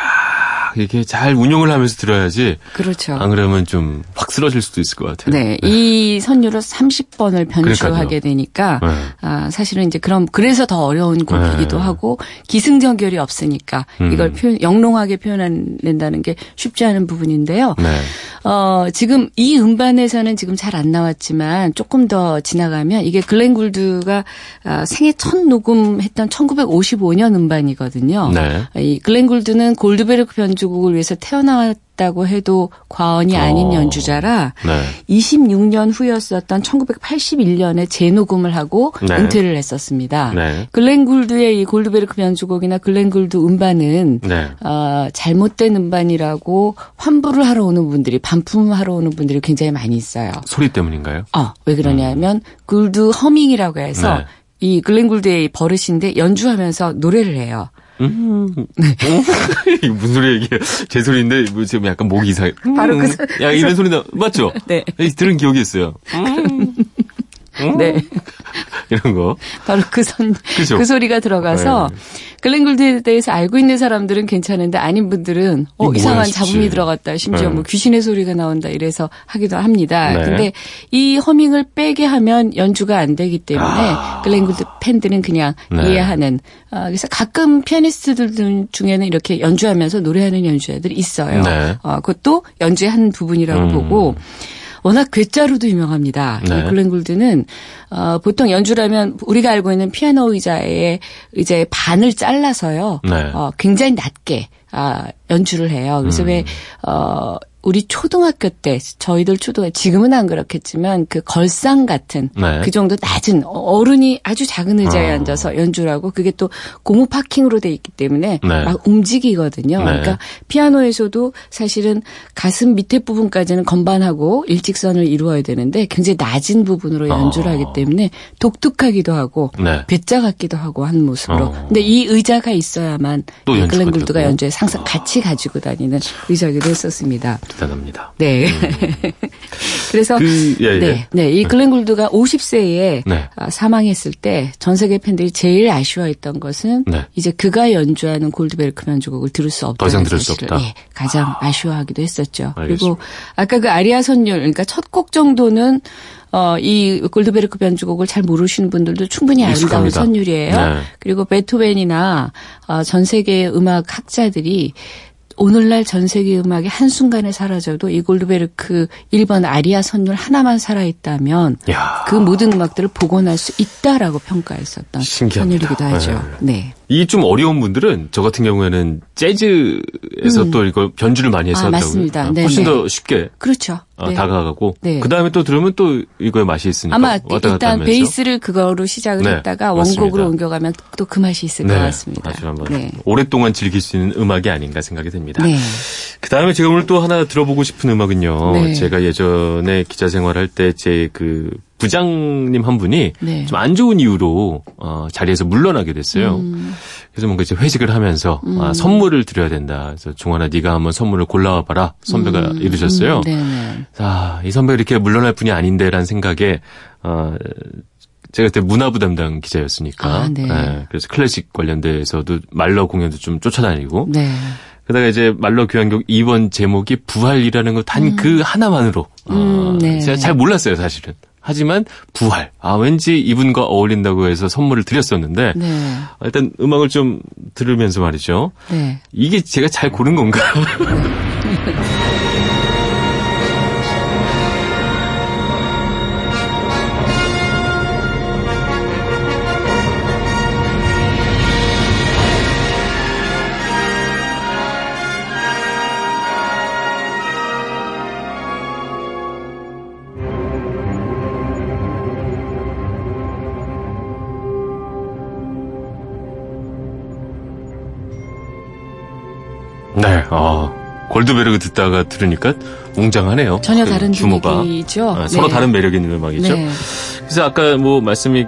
이렇게 잘 운용을 하면서 들어야지. 그렇죠. 안 그러면 좀 확 쓰러질 수도 있을 것 같아요. 네. 네. 이 선율을 30번을 변주하게 되니까 네. 아, 사실은 이제 그럼 그래서 더 어려운 곡이기도 네. 하고 기승전결이 없으니까 음. 이걸 표현, 영롱하게 표현한다는 게 쉽지 않은 부분인데요. 네. 어, 지금 이 음반에서는 지금 잘 안 나왔지만 조금 더 지나가면 이게 글렌 굴드가 아, 생애 첫 녹음했던 1955년 음반이거든요. 네. 이 글렌 굴드는 골드베르크 변주 곡을 위해서 태어났 다고 해도 과언이 아닌 어. 연주자라 네. 26년 후였었던 1981년에 재녹음을 하고 네. 은퇴를 했었습니다. 네. 글렌 굴드의 이 골드베르크 변주곡이나 글렌 굴드 음반은 네. 어, 잘못된 음반이라고 환불을 하러 오는 분들이 반품하러 오는 분들이 굉장히 많이 있어요. 소리 때문인가요? 어, 왜 그러냐면 음. 굴드 허밍이라고 해서 네. 이 글렌 굴드의 버릇인데 연주하면서 노래를 해요. 음. 네. 무슨 소리 얘기해? 제 소리인데 뭐 지금 약간 목이 이상해. 바로 그 소, 야 이런 소리 나 맞죠? 네. 들은 기억이 있어요. 음. 네. 이런 거. 바로 그 선, 그죠? 그 소리가 들어가서 네. 글렌굴드에 대해서 알고 있는 사람들은 괜찮은데 아닌 분들은 어 이상한 잡음이 들어갔다. 심지어 네. 뭐 귀신의 소리가 나온다 이래서 하기도 합니다. 네. 근데 이 허밍을 빼게 하면 연주가 안 되기 때문에 아. 글렌굴드 팬들은 그냥 네. 이해하는. 아, 그래서 가끔 피아니스트들 중에는 이렇게 연주하면서 노래하는 연주자들이 있어요. 네. 어, 그것도 연주의 한 부분이라고 음. 보고. 워낙 괴짜로도 유명합니다. 네. 글렌 굴드는 어, 보통 연주라면 우리가 알고 있는 피아노 의자의 의자의 반을 잘라서요. 네. 어, 굉장히 낮게 아, 연주를 해요. 그래서 음. 왜 어, 우리 초등학교 때 저희들 초등학교 지금은 안 그렇겠지만 그 걸상 같은 네. 그 정도 낮은 어른이 아주 작은 의자에 어. 앉아서 연주를 하고 그게 또 고무 파킹으로 돼 있기 때문에 네. 막 움직이거든요. 네. 그러니까 피아노에서도 사실은 가슴 밑에 부분까지는 건반하고 일직선을 이루어야 되는데 굉장히 낮은 부분으로 연주를 어. 하기 때문에 독특하기도 하고 네. 괴짜 같기도 하고 한 모습으로. 어. 근데 이 의자가 있어야만 글렌 굴드가 연주에 상상 같이 가지고 다니는 의자기도 했었습니다. 대단합니다. 네. 음. 그래서 그, 예, 예. 네, 네, 이 글렌 굴드가 50세에 네. 아, 사망했을 때 전 세계 팬들이 제일 아쉬워했던 것은 네. 이제 그가 연주하는 골드베르크 연주곡을 들을 수 없다는 더 이상 들을 수 없다. 네, 가장 아. 쉬워하기도 했었죠. 알겠습니다. 그리고 아까 그 아리아 선율, 그러니까 첫 곡 정도는 어, 이 골드베르크 변주곡을 잘 모르시는 분들도 충분히 아름다운 선율이에요. 네. 그리고 베토벤이나 어, 전 세계의 음악 학자들이 오늘날 전 세계 음악이 한순간에 사라져도 이 골드베르크 1번 아리아 선율 하나만 살아있다면 야. 그 모든 음악들을 복원할 수 있다라고 평가했었던 신기합니다. 선율이기도 하죠. 네. 네. 이게 좀 어려운 분들은 저 같은 경우에는 재즈에서 음. 또 이거 변주를 많이 해서 아, 맞습니다. 네, 훨씬 네. 더 쉽게 그렇죠. 어, 네. 다가가고 네. 그 다음에 또 들으면 또 이거의 맛이 있으니까 아마 일단 베이스를 그거로 시작을 네. 했다가 맞습니다. 원곡으로 옮겨가면 또 그 맛이 있을 것 네. 같습니다. 아주 한번 오랫동안 즐길 수 있는 음악이 아닌가 생각이 됩니다. 그 다음에 제가 오늘 또 하나 들어보고 싶은 음악은요. 제가 예전에 기자 생활할 때 제 그 부장님 한 분이 좀안 좋은 이유로 어, 자리에서 물러나게 됐어요. 음. 그래서 뭔가 이제 회식을 하면서 음. 아, 선물을 드려야 된다. 그래서 종환아 네가 한번 선물을 골라와 봐라. 선배가 음. 이러셨어요. 음. 자, 이 선배 이렇게 물러날 분이 아닌데라는 생각에 어 제가 그때 문화부 담당 기자였으니까. 아, 네. 네. 그래서 클래식 관련돼서도 말러 공연도 좀 쫓아다니고. 네. 그다가 이제 말러 교향곡 2번 제목이 부활이라는 거 단그 음. 하나만으로 어, 음, 네. 제가 잘 몰랐어요, 사실은. 하지만 부활. 아 왠지 이분과 어울린다고 해서 선물을 드렸었는데 네. 일단 음악을 좀 들으면서 말이죠. 네. 이게 제가 잘 고른 건가? 골드베르그 듣다가 들으니까 웅장하네요. 전혀 그 다른 규모가. 분위기죠. 아, 서로 네. 다른 매력 있는 음악이죠. 네. 그래서 아까 뭐 말씀이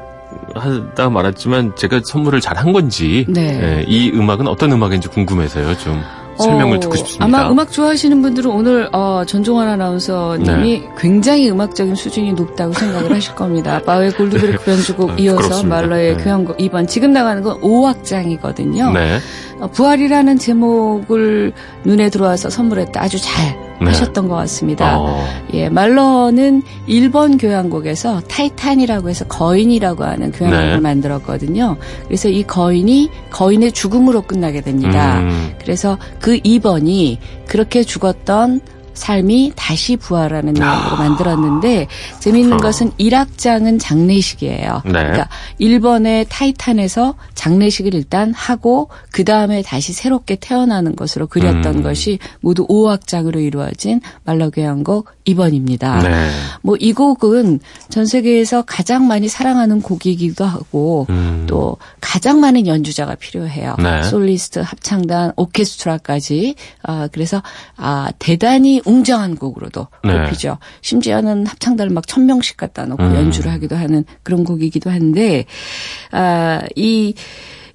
하다 말았지만 제가 선물을 잘 한 건지 네. 예, 이 음악은 어떤 음악인지 궁금해서요. 좀 설명을 어, 듣고 싶습니다. 아마 음악 좋아하시는 분들은 오늘 어, 전종환 아나운서님이 네. 굉장히 음악적인 수준이 높다고 생각을 하실 겁니다. 바우의 골드베르크 변주곡 네, 이어서 그렇습니다. 말러의 네. 교향곡 2번 지금 나가는 건 5악장이거든요. 네. 어, 부활이라는 제목을 눈에 들어와서 선물했다. 아주 잘 네. 하셨던 것 같습니다. 어. 예, 말러는 일본 교향곡에서 타이탄이라고 해서 거인이라고 하는 교향곡을 네. 만들었거든요. 그래서 이 거인이 거인의 죽음으로 끝나게 됩니다. 음. 그래서 그 2번이 그렇게 죽었던 삶이 다시 부활하는 내용으로 아. 만들었는데 재미있는 어. 것은 1악장은 장례식이에요. 네. 그러니까 일본의 타이탄에서 장례식을 일단 하고 그 다음에 다시 새롭게 태어나는 것으로 그렸던 음. 것이 모두 5악장으로 이루어진 말러교향곡 2번입니다. 네. 뭐이 곡은 전 세계에서 가장 많이 사랑하는 곡이기도 하고 음. 또 가장 많은 연주자가 필요해요. 네. 솔리스트, 합창단, 오케스트라까지. 아, 그래서 아, 대단히 웅장한 곡으로도 네. 꼽히죠. 심지어는 합창단을 막 천 명씩 갖다 놓고 음. 연주를 하기도 하는 그런 곡이기도 한데 아, 이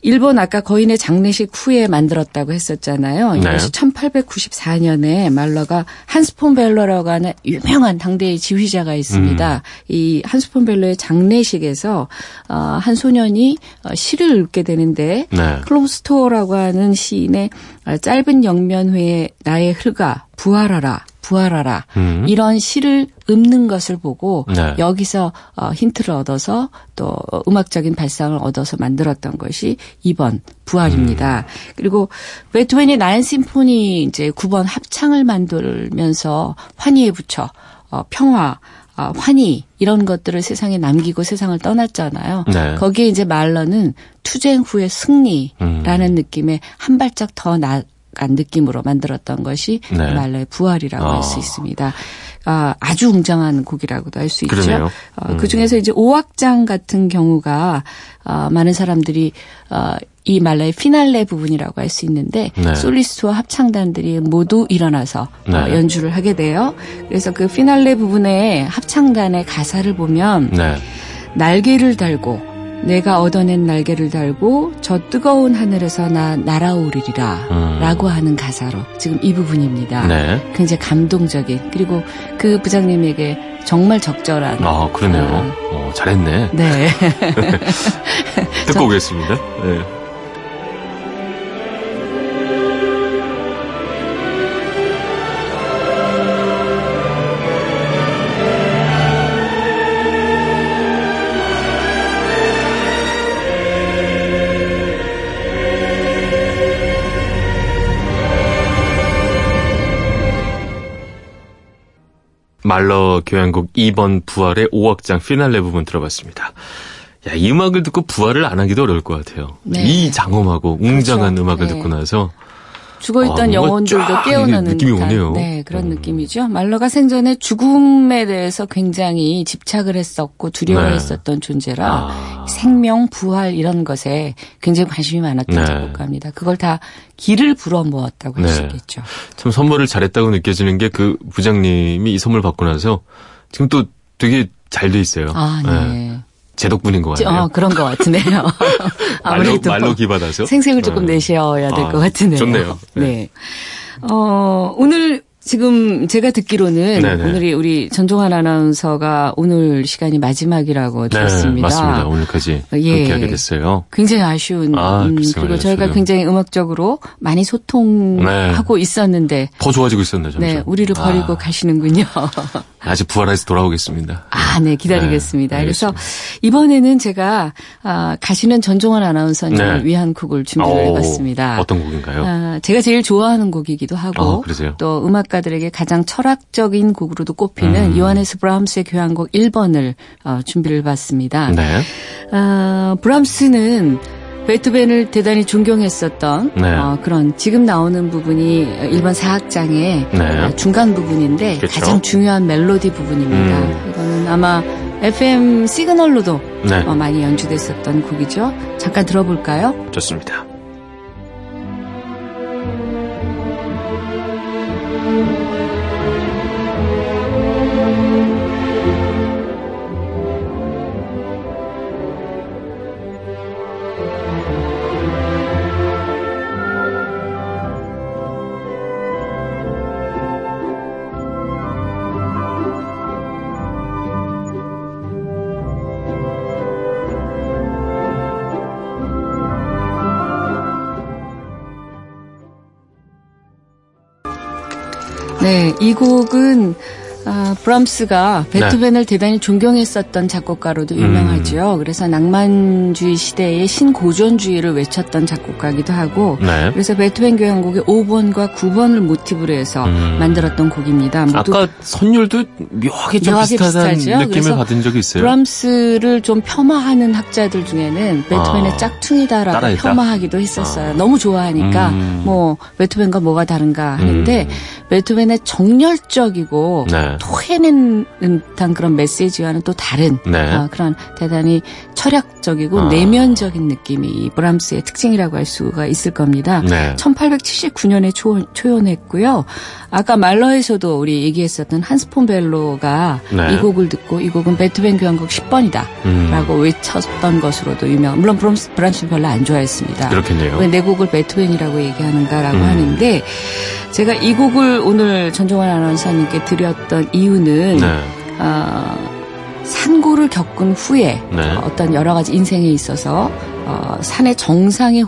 일본 아까 거인의 장례식 후에 만들었다고 했었잖아요. 네. 이것이 1894년에 말러가 한스 폰 뷜로라고 하는 유명한 당대의 지휘자가 있습니다. 음. 이 한스 폰 뷜로의 장례식에서 어, 한 소년이 어, 시를 읽게 되는데 네. 클롭슈토크라고 하는 시인의 어, 짧은 영면회에 나의 흐가 부활하라 부활하라 음. 이런 시를 읊는 것을 보고 네. 여기서 어, 힌트를 얻어서 또 음악적인 발상을 얻어서 만들었던 것이 2번 부활입니다. 음. 그리고 베토벤이 나인 심포니 이제 9번 합창을 만들면서 환희에 붙여 어, 평화 어, 환희 이런 것들을 세상에 남기고 세상을 떠났잖아요. 네. 거기에 이제 말러는 투쟁 후의 승리라는 음. 느낌의 한 발짝 더 나, 간 느낌으로 만들었던 것이 네. 말러의 부활이라고 어. 할수 있습니다. 아, 아주 웅장한 곡이라고도 할 수 있죠. 어, 음. 그 중에서 이제 오악장 같은 경우가 어, 많은 사람들이 어, 이 말러의 피날레 부분이라고 할 수 있는데 네. 솔리스트와 합창단들이 모두 일어나서 어, 네. 어, 연주를 하게 돼요. 그래서 그 피날레 부분의 합창단의 가사를 보면 네. 날개를 달고 내가 얻어낸 날개를 달고 저 뜨거운 하늘에서 나 날아오르리라 음. 라고 하는 가사로 지금 이 부분입니다. 네. 굉장히 감동적인 그리고 그 부장님에게 정말 적절한 아 그러네요. 어, 어 잘했네. 네. 듣고 오겠습니다. 네. 말러 교향곡 2번 부활의 5악장 피날레 부분 들어봤습니다. 야, 이 음악을 듣고 부활을 안 하기도 어려울 것 같아요. 네. 이 장엄하고 웅장한 그렇죠. 음악을 네. 듣고 나서 죽어있던 아, 영혼들도 깨어나는 느낌이 듯한, 오네요. 네, 그런 음. 느낌이죠. 말러가 생전에 죽음에 대해서 굉장히 집착을 했었고 두려워했었던 네. 존재라 아. 생명, 부활 이런 것에 굉장히 관심이 많았던 네. 작곡가입니다. 그걸 다 길을 불어모았다고 할수 네. 있겠죠. 참 선물을 잘했다고 느껴지는 게 그 부장님이 이 선물 받고 나서 지금 또 되게 잘 돼 있어요. 아, 네. 네. 제 덕분인 것 같아요. 어, 그런 것 같으네요. 아무래도 말로, 말로 기받아서 생색을 조금 네. 내셔야 될것 아, 같으네요. 좋네요. 네. 네. 어, 오늘 지금 제가 듣기로는 네네. 오늘이 우리 전종환 아나운서가 오늘 시간이 마지막이라고 네, 들었습니다. 네, 맞습니다. 오늘까지 예. 그렇게 하게 됐어요. 굉장히 아쉬운 아, 음, 그리고 저희가 굉장히 음악적으로 많이 소통하고 네. 있었는데 더 좋아지고 있었네 점점. 네, 우리를 버리고 아. 가시는군요. 아직 부활해서 돌아오겠습니다. 아, 네, 기다리겠습니다. 네, 그래서 이번에는 제가 아, 가시는 전종환 아나운서님을 네. 위한 곡을 준비를 오, 해봤습니다. 어떤 곡인가요? 아, 제가 제일 좋아하는 곡이기도 하고 아, 또 음악 가들에게 가장 철학적인 곡으로도 꼽히는 음. 요하네스 브람스의 교향곡 1번을 어, 준비를 해봤습니다. 네. 아, 브람스는 베토벤을 대단히 존경했었던 네. 어, 그런 지금 나오는 부분이 일본 사악장의 네. 중간 부분인데 그렇죠. 가장 중요한 멜로디 부분입니다. 음. 이거는 아마 FM 시그널로도 네. 어, 많이 연주됐었던 곡이죠. 잠깐 들어볼까요? 좋습니다. 이 곡은 아, 브람스가 베토벤을 네. 대단히 존경했었던 작곡가로도 유명하죠. 음. 그래서 낭만주의 시대의 신고전주의를 외쳤던 작곡가기도 하고 네. 그래서 베토벤 교향곡의 5번과 9번을 모티브로 해서 음. 만들었던 곡입니다. 아까 선율도 묘하게 좀 묘하게 비슷하다는 비슷하죠? 느낌을 받은 적이 있어요. 브람스를 좀 폄하하는 학자들 중에는 베토벤의 아. 짝퉁이다라고 따라했다? 폄하하기도 했었어요. 아. 너무 좋아하니까 음. 뭐 베토벤과 뭐가 다른가 하는데 음. 베토벤의 정열적이고 네. 토해낸 듯한 그런 메시지와는 또 다른 네. 어, 그런 대단히 철학적이고 아. 내면적인 느낌이 이 브람스의 특징이라고 할 수가 있을 겁니다. 네. 1879년에 초, 초연했고요. 아까 말러에서도 우리 얘기했었던 한스 폰 벨로가 네. 이 곡을 듣고 이 곡은 베토벤 교향곡 10번이다 음. 라고 외쳤던 것으로도 유명. 물론 브람스, 브람스 별로 안 좋아했습니다. 그렇겠네요. 왜 내 곡을 베토벤이라고 얘기하는가라고 음. 하는데 제가 이 곡을 오늘 전종환 아나운서님께 드렸던 이유는 네. 어, 산고를 겪은 후에 네. 어떤 여러 가지 인생에 있어서 어, 산의 정상에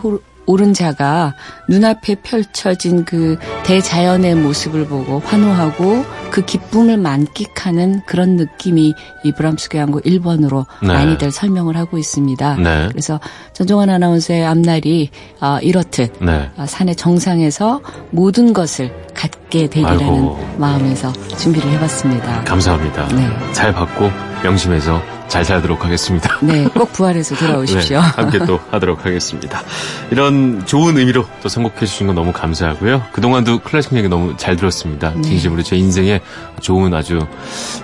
오른 자가 눈앞에 펼쳐진 그 대자연의 모습을 보고 환호하고 그 기쁨을 만끽하는 그런 느낌이 이 브람스 교향곡 1번으로 네. 많이들 설명을 하고 있습니다. 네. 그래서 전종환 아나운서의 앞날이 어, 이렇듯 네. 어, 산의 정상에서 모든 것을 갖게 되리라는 아이고. 마음에서 준비를 해봤습니다. 감사합니다. 네. 잘 받고 명심해서 잘 살도록 하겠습니다. 네, 꼭 부활해서 돌아오십시오. 네, 함께 또 하도록 하겠습니다. 이런 좋은 의미로 또 선곡해 주신 건 너무 감사하고요. 그동안도 클래식 얘기 너무 잘 들었습니다. 네. 진심으로 제 인생에 좋은 아주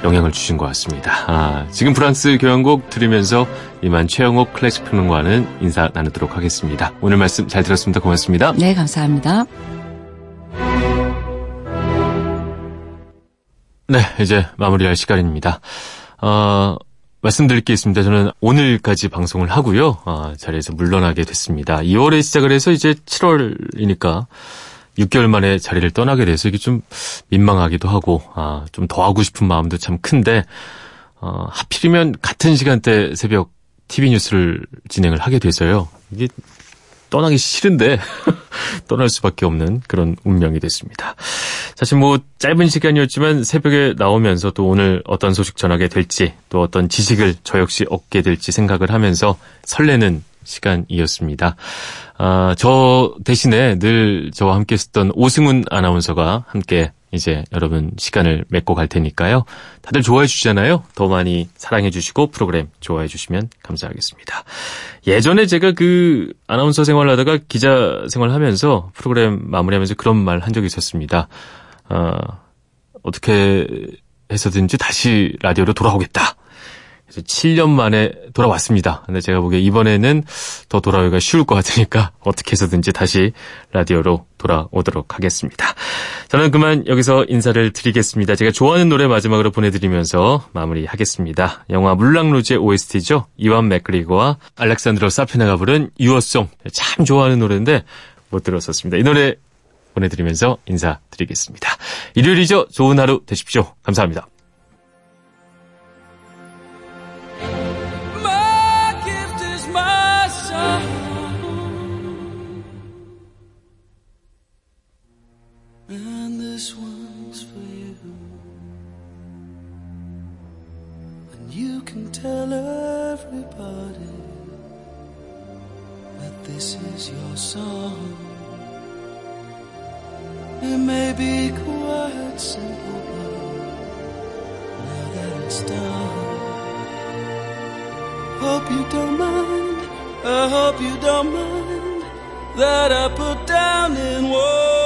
영향을 주신 것 같습니다. 아, 지금 프랑스 교향곡 들으면서 이만 최영옥 클래식 평론가는 인사 나누도록 하겠습니다. 오늘 말씀 잘 들었습니다. 고맙습니다. 네, 감사합니다. 네, 이제 마무리할 시간입니다. 어, 말씀드릴 게 있습니다. 저는 오늘까지 방송을 하고요. 아, 자리에서 물러나게 됐습니다. 2월에 시작을 해서 이제 7월이니까 6개월 만에 자리를 떠나게 돼서 이게 좀 민망하기도 하고, 아, 좀 더 하고 싶은 마음도 참 큰데, 어, 하필이면 같은 시간대 새벽 TV 뉴스를 진행을 하게 돼서요. 이게 떠나기 싫은데 떠날 수밖에 없는 그런 운명이 됐습니다. 사실 뭐 짧은 시간이었지만 새벽에 나오면서 또 오늘 어떤 소식 전하게 될지 또 어떤 지식을 저 역시 얻게 될지 생각을 하면서 설레는 시간이었습니다. 아, 저 대신에 늘 저와 함께 했던 오승훈 아나운서가 함께 이제 여러분 시간을 맺고 갈 테니까요. 다들 좋아해 주시잖아요. 더 많이 사랑해 주시고 프로그램 좋아해 주시면 감사하겠습니다. 예전에 제가 그 아나운서 생활하다가 기자 생활 하면서 프로그램 마무리하면서 그런 말 한 적이 있었습니다. 어, 어떻게 해서든지 다시 라디오로 돌아오겠다. 그래서 7년 만에 돌아왔습니다. 근데 제가 보기에 이번에는 더 돌아오기가 쉬울 것 같으니까 어떻게 해서든지 다시 라디오로 돌아오도록 하겠습니다. 저는 그만 여기서 인사를 드리겠습니다. 제가 좋아하는 노래 마지막으로 보내드리면서 마무리하겠습니다. 영화 물랑루즈의 OST죠. 이완 맥그리거와 알렉산드로 사피나가 부른 유어송. 참 좋아하는 노래인데 못 들었었습니다. 이 노래 보내드리면서 인사드리겠습니다. 일요일이죠. 좋은 하루 되십시오. 감사합니다. Song. It may be quite simple, but now that it's done, hope you don't mind. I hope you don't mind that I put down in words.